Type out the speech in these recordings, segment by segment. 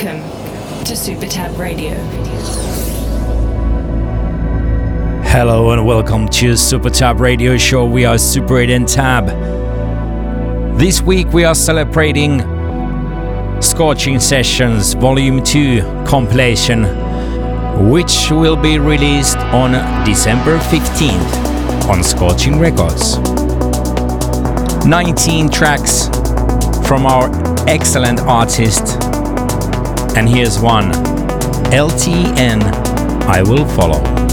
Welcome to Super Tab Radio. Hello and welcome to Super Tab Radio Show. We are Super 8 and Tab. This week we are celebrating Scorching Sessions Volume 2 compilation, which will be released on December 15th on Scorching Records. 19 tracks from our excellent artist. And here's one LTN I Will Follow.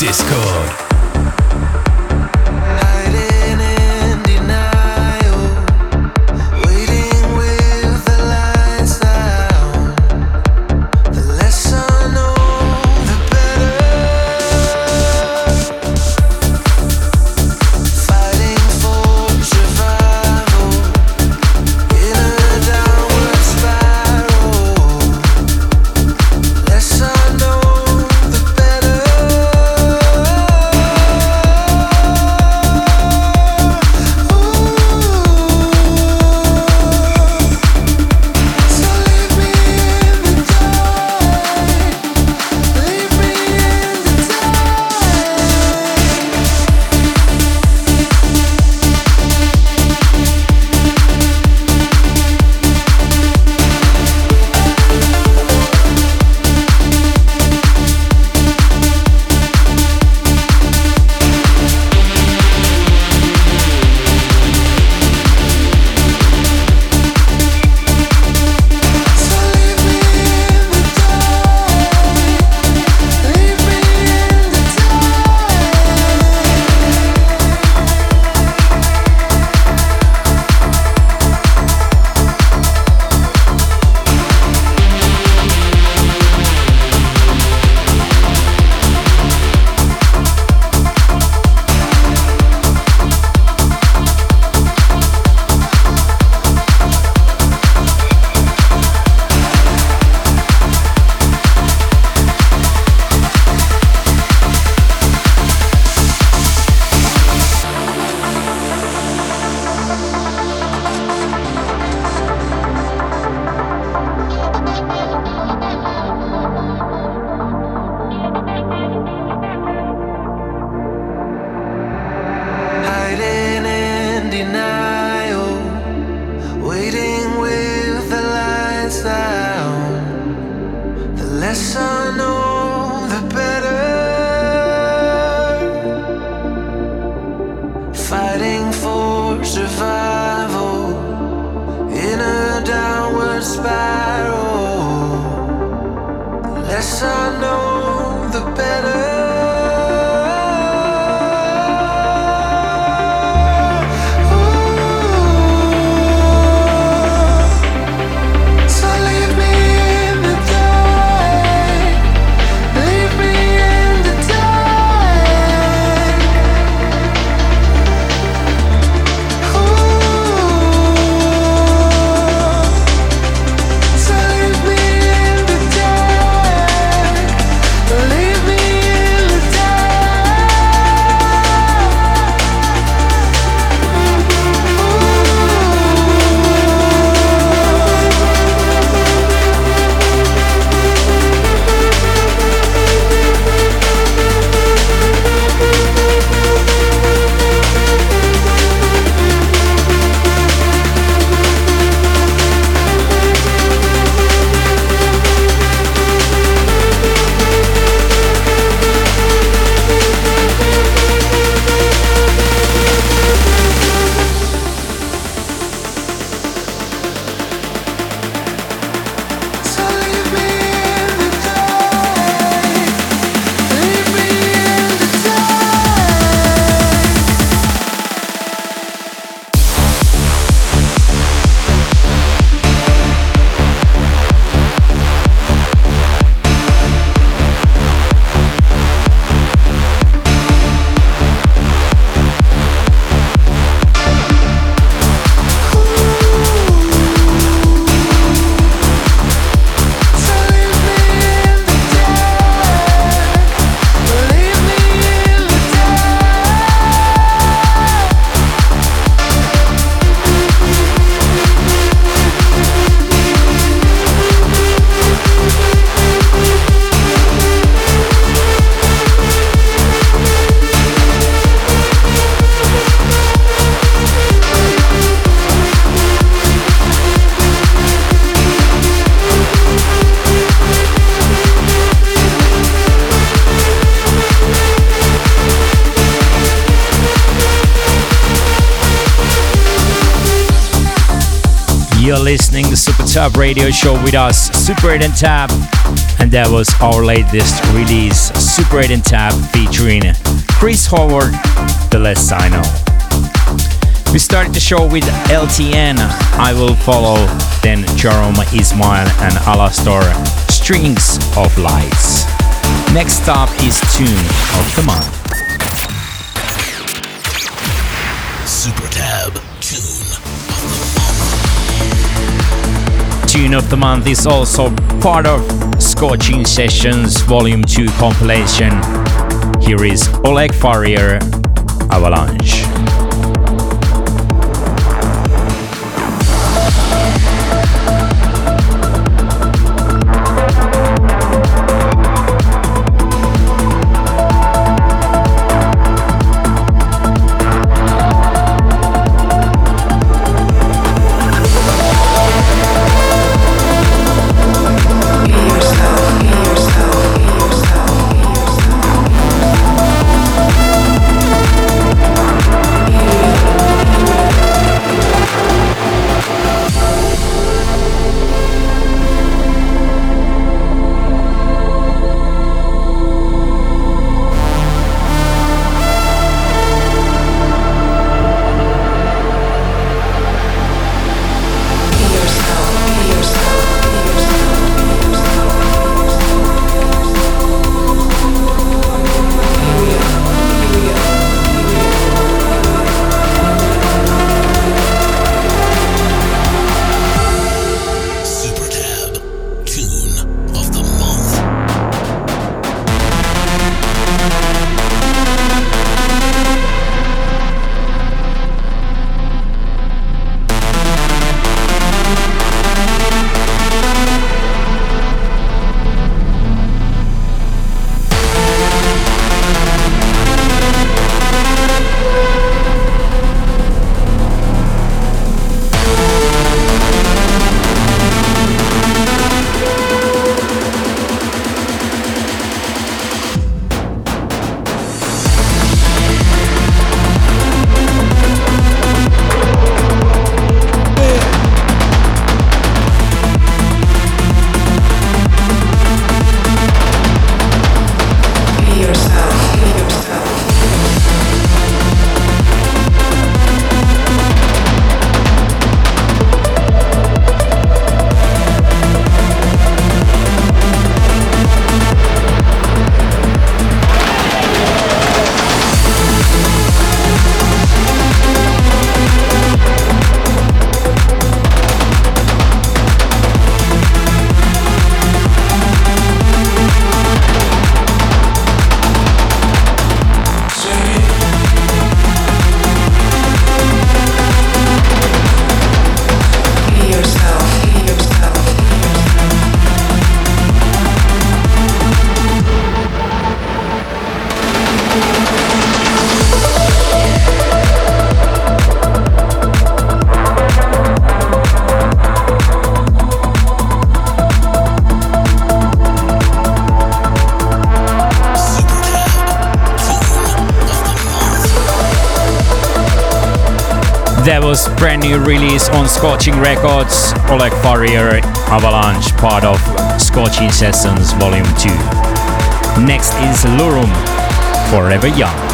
Instagram, Tab radio show with us, Super 8 and Tab. And that was our latest release, Super 8 and Tab, featuring Chris Howard, The Less I Know. We started the show with LTN, I Will Follow, then Jerome Isma-Ae and Alastor, Strings of Lights. Next up is Tune of the Month. Tune of the Month is also part of Scorching Sessions Volume 2 compilation. Here is Oleg Farrier, Avalanche. New release on Scorching Records, Oleg Farrier Avalanche, part of Scorching Sessions Volume 2. Next is Lurum, Forever Young.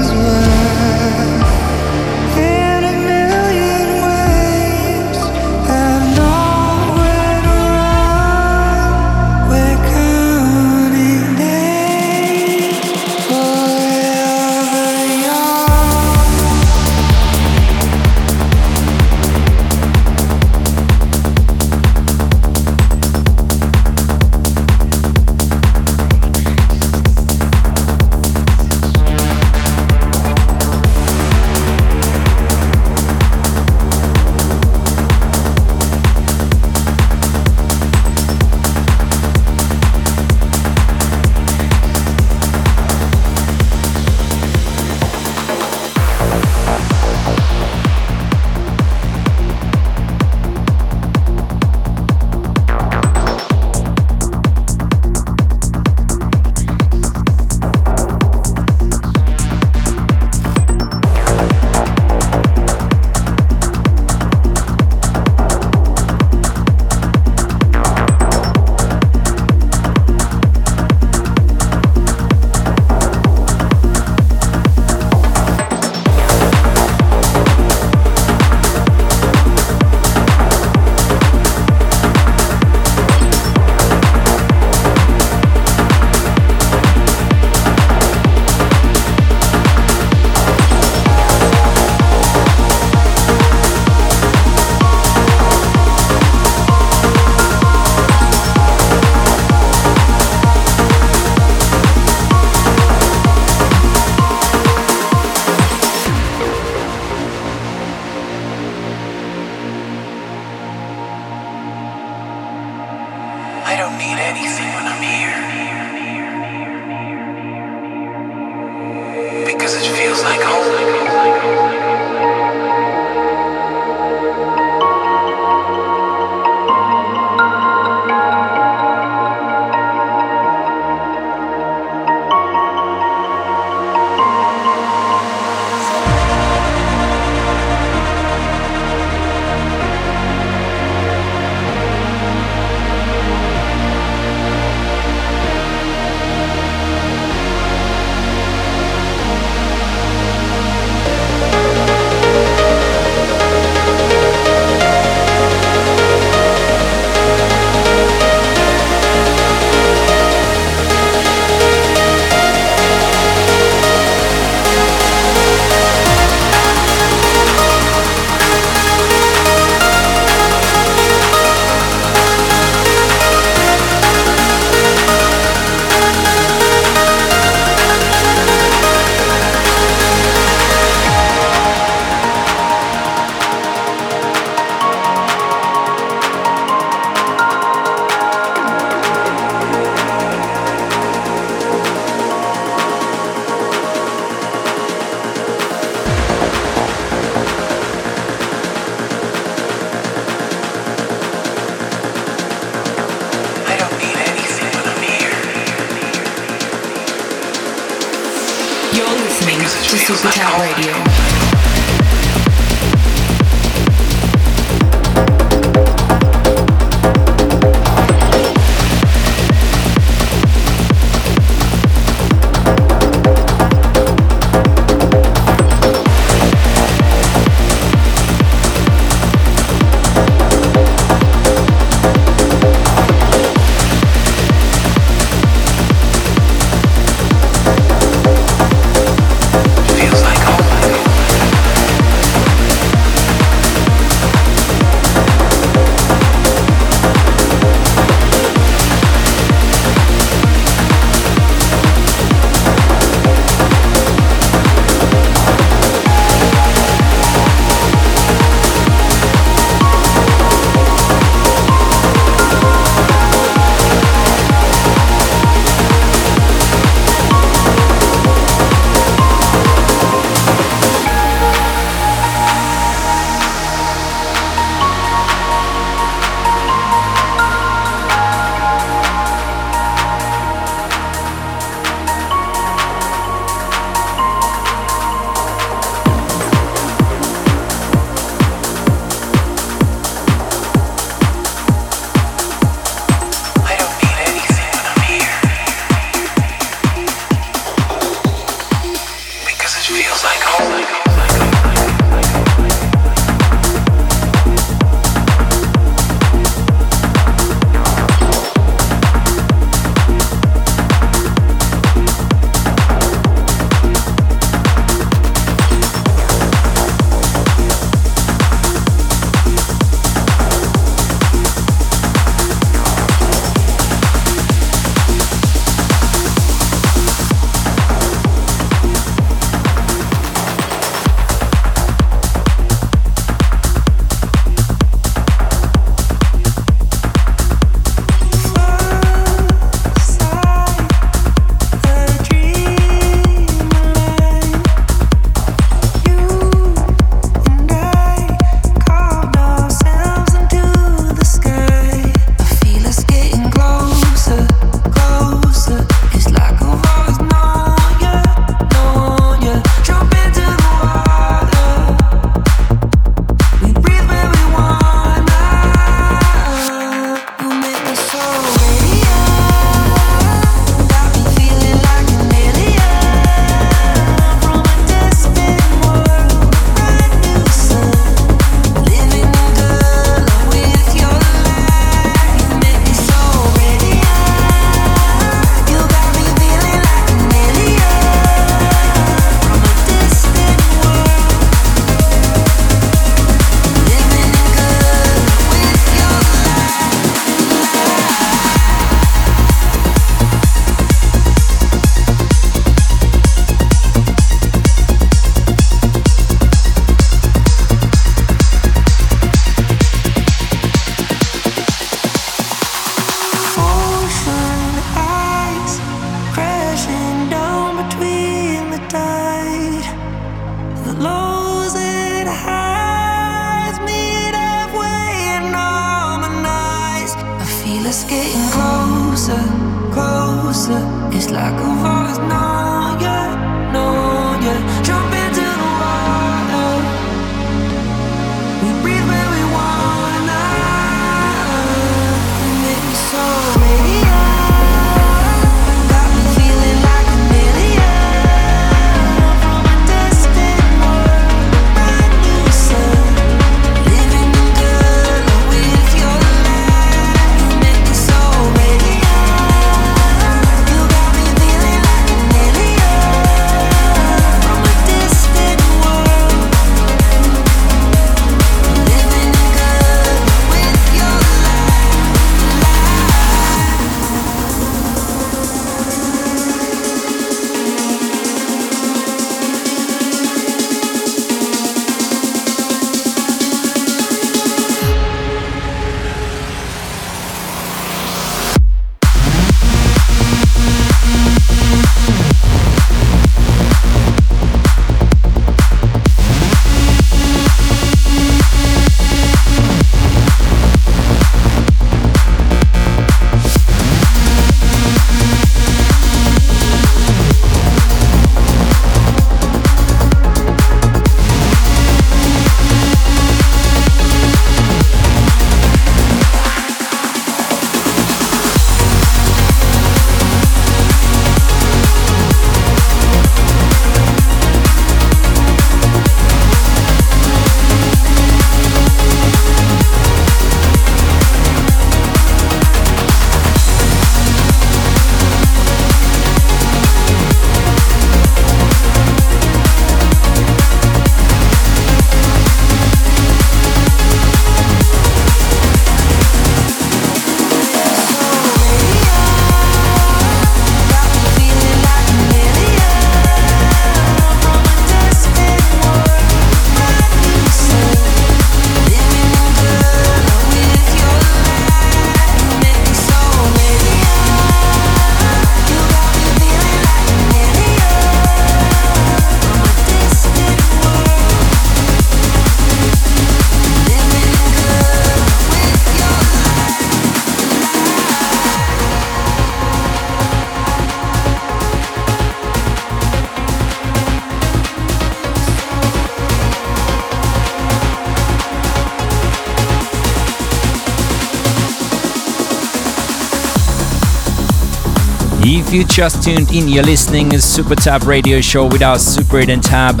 If you just tuned in, you're listening to Super Tab radio show with our Super 8 and Tab.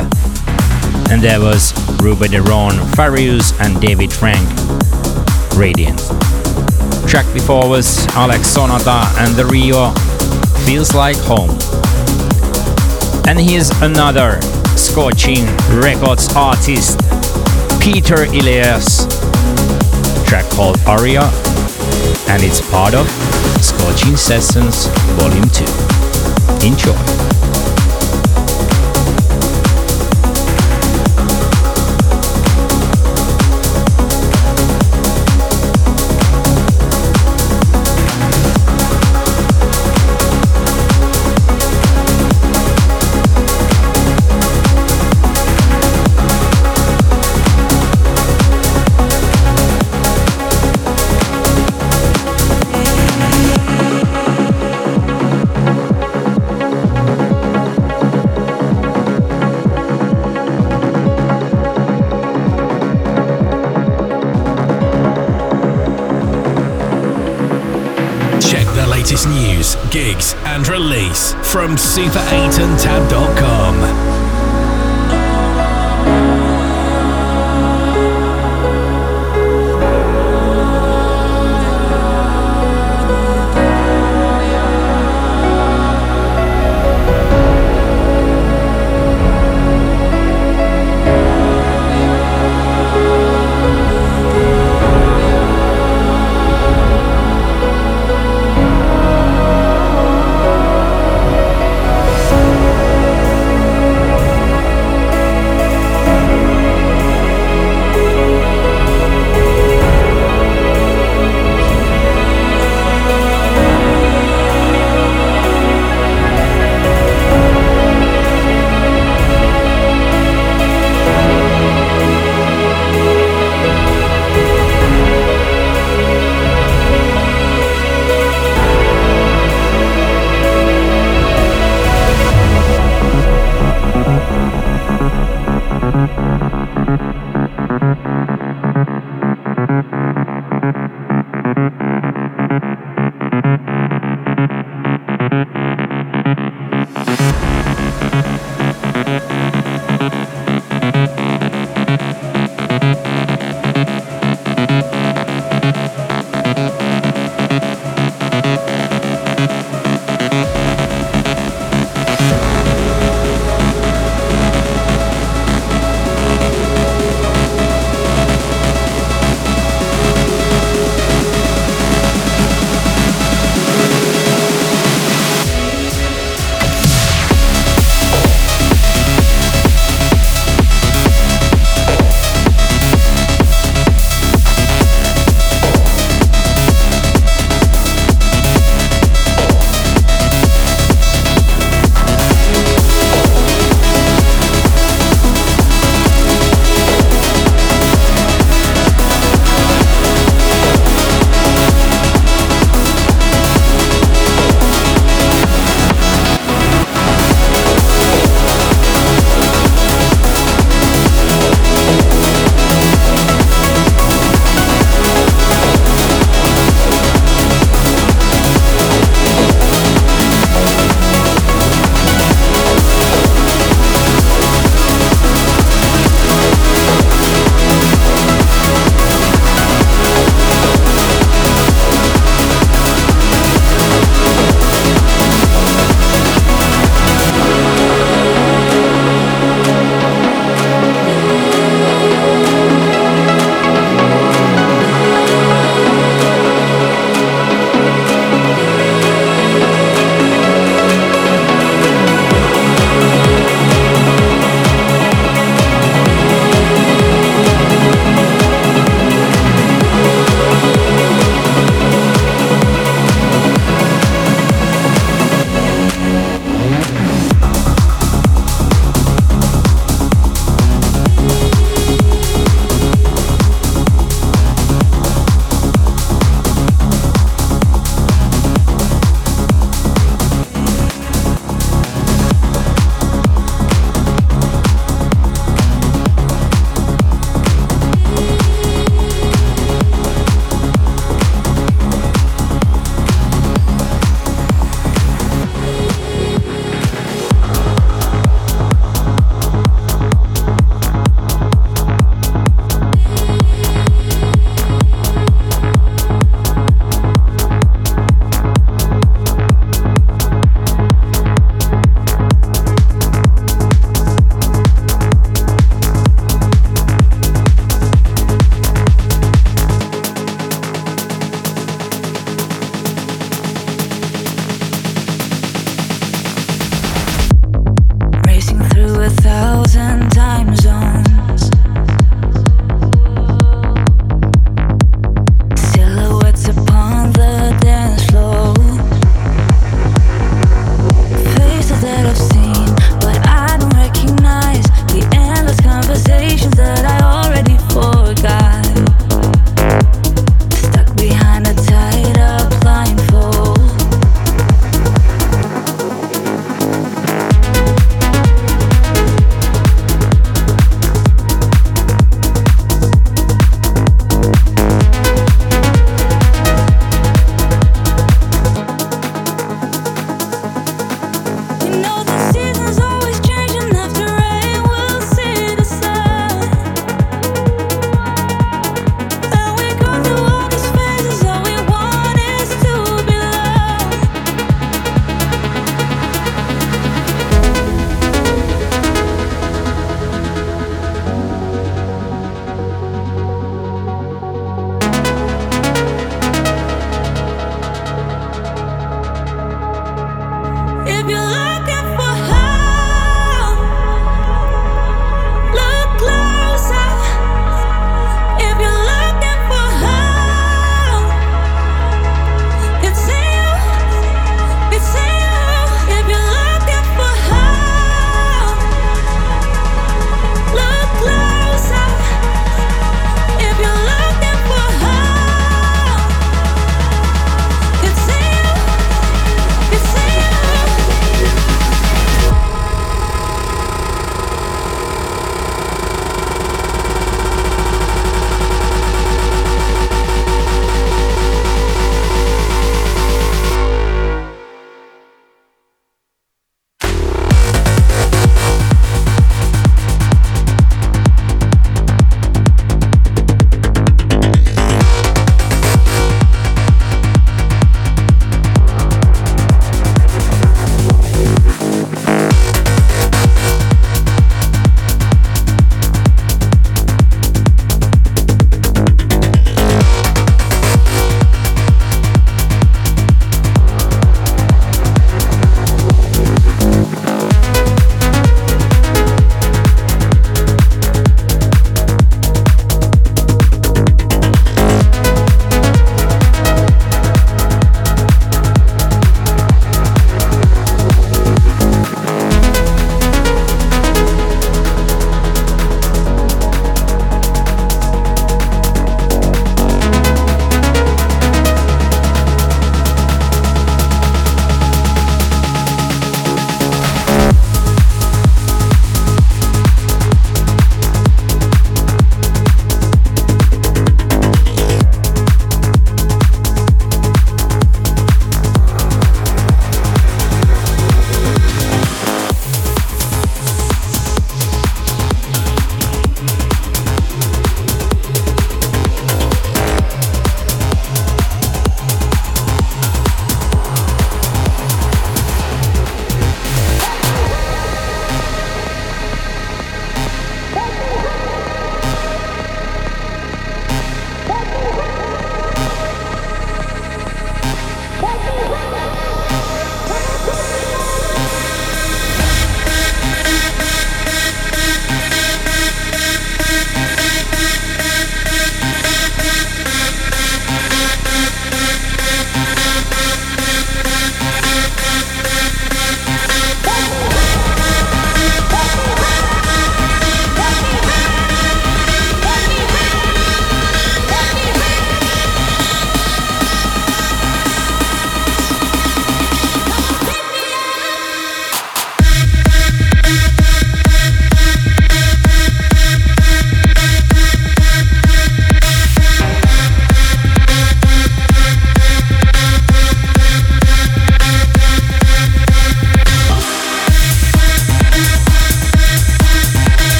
And there was Ruben de Ronde, Farius, and David Frank. Radiant. Track before was Alex Sonata and TheRio Feels Like Home. And here's another Scorching Records artist, Peter Illias. Track called Aria, and it's part of Scorching Sessions Volume 2. Enjoy. super8andtab.com.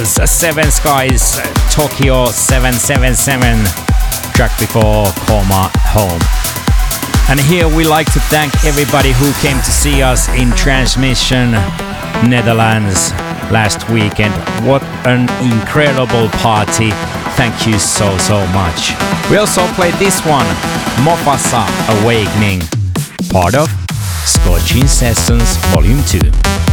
was Seven Skies Tokyo 777 track before KhoMha Home. And here we like to thank everybody who came to see us in Transmission, Netherlands last weekend. What an incredible party. Thank you so, so much. We also played this one, Mofasa Awakening, part of Scorching Sessions Volume 2.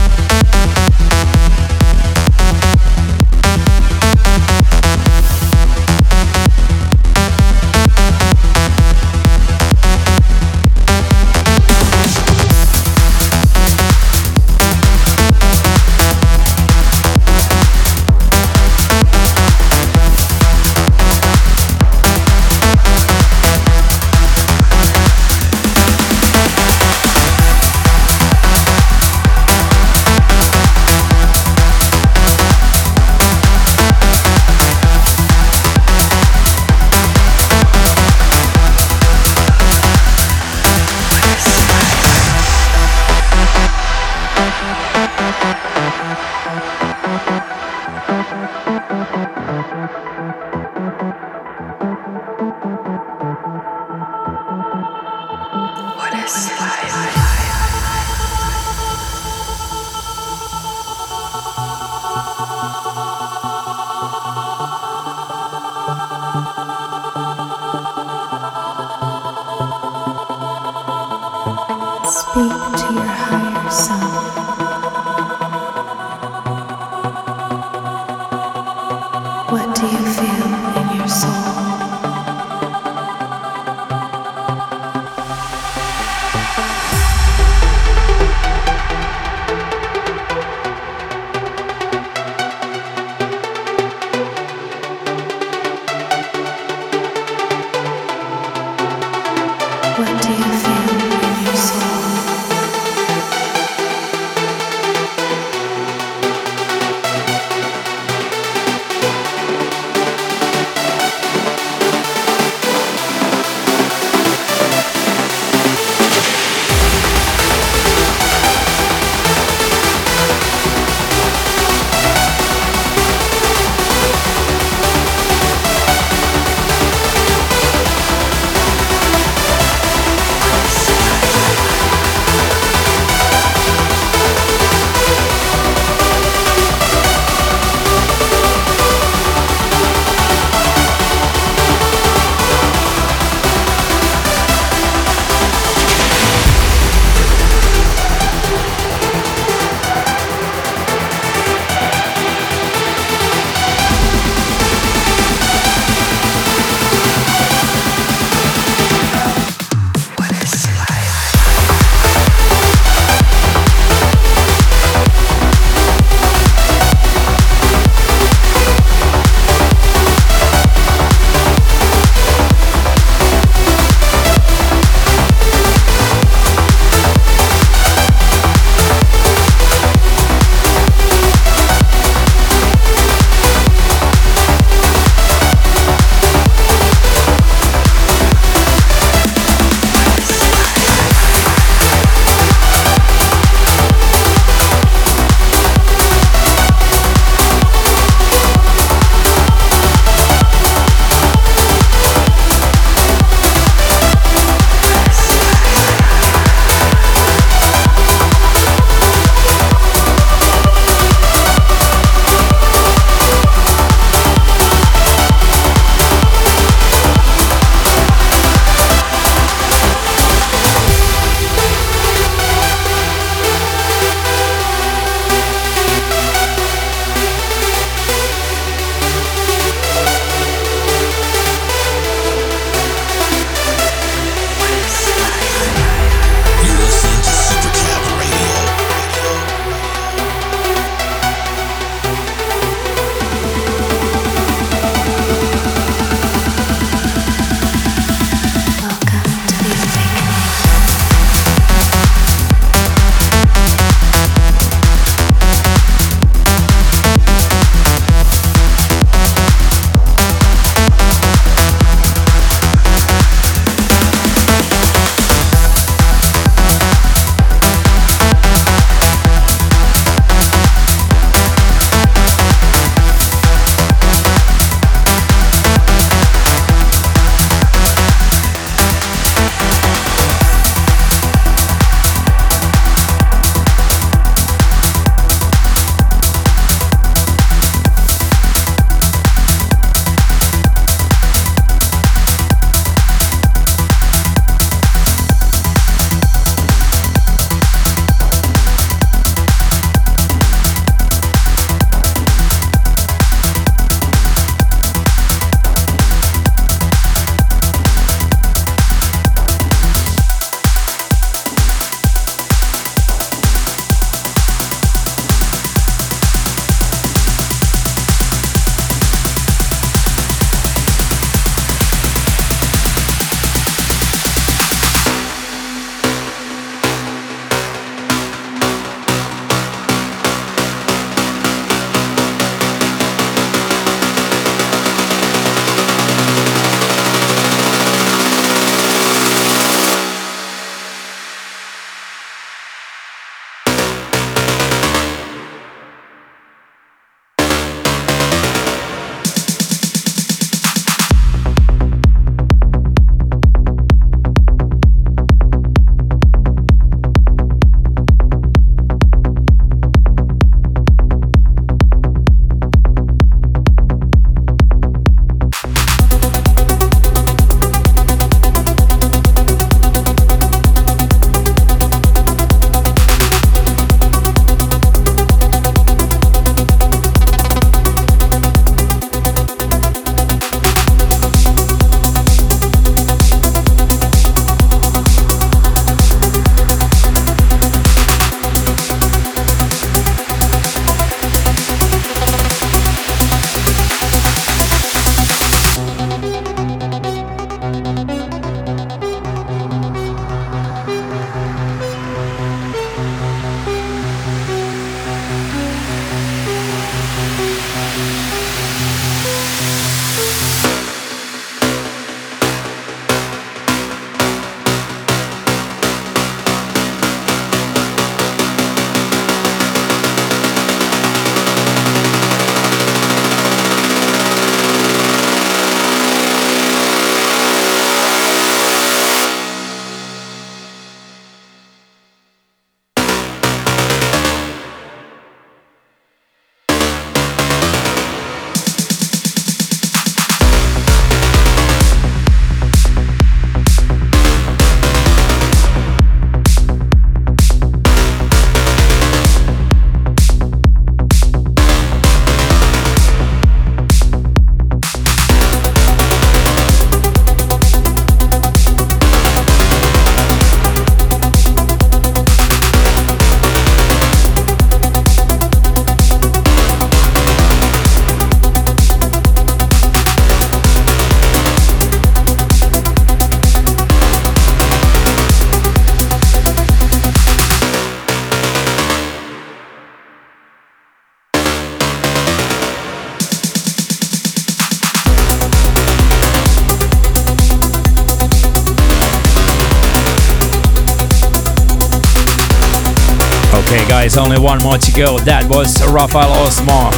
Guys, only one more to go. That was Rafael Osmo.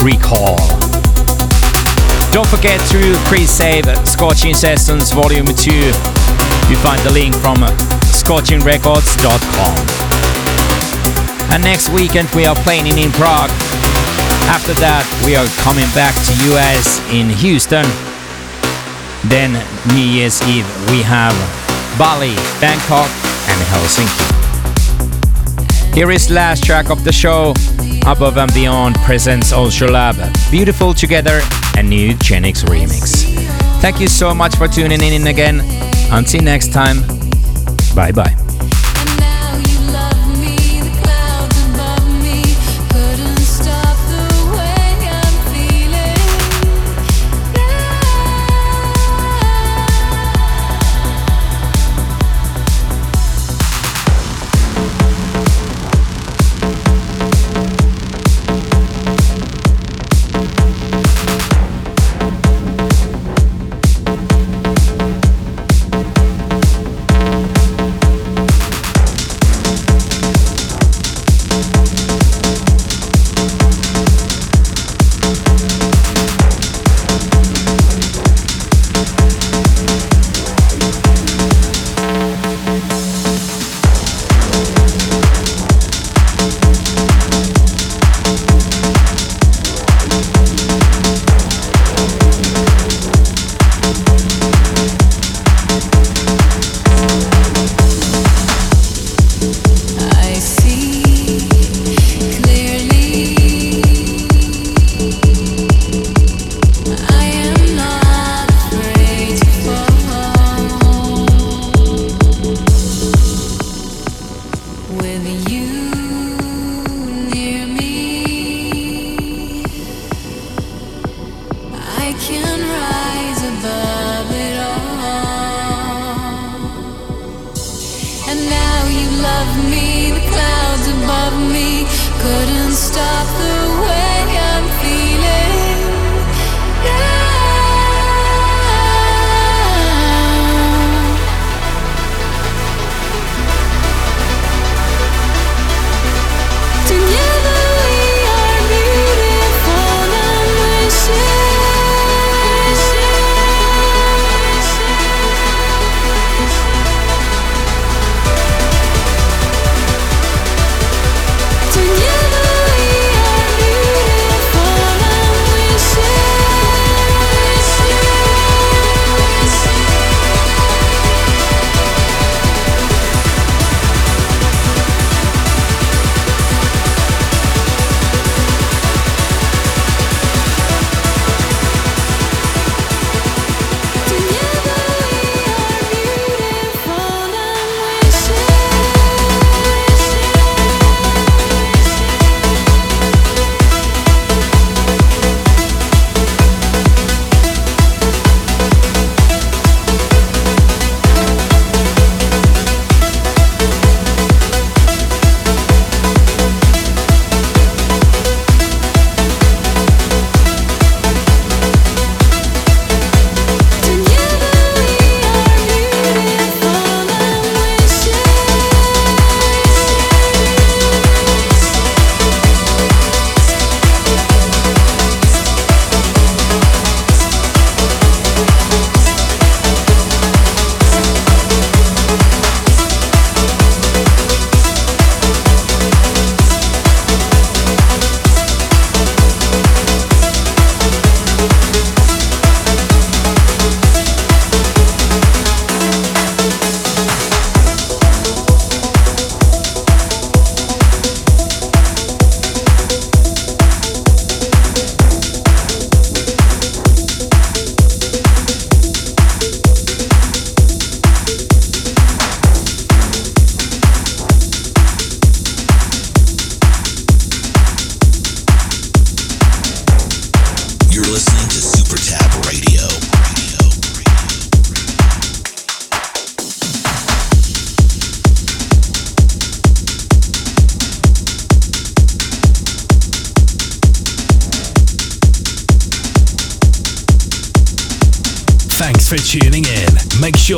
Recall. Don't forget to pre-save Scorching Sessions Volume 2. You find the link from scorchingrecords.com. And next weekend we are playing in Prague. After that we are coming back to US in Houston. Then New Year's Eve we have Bali, Bangkok and Helsinki. Here is last track of the show. Above and Beyond presents Ultra Lab. Beautiful Together, a new Genix remix. Thank you so much for tuning in again. Until next time, bye bye.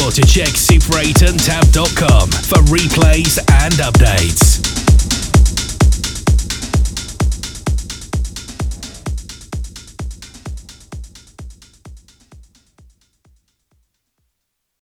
Sure to check super8andtab.com for replays and updates.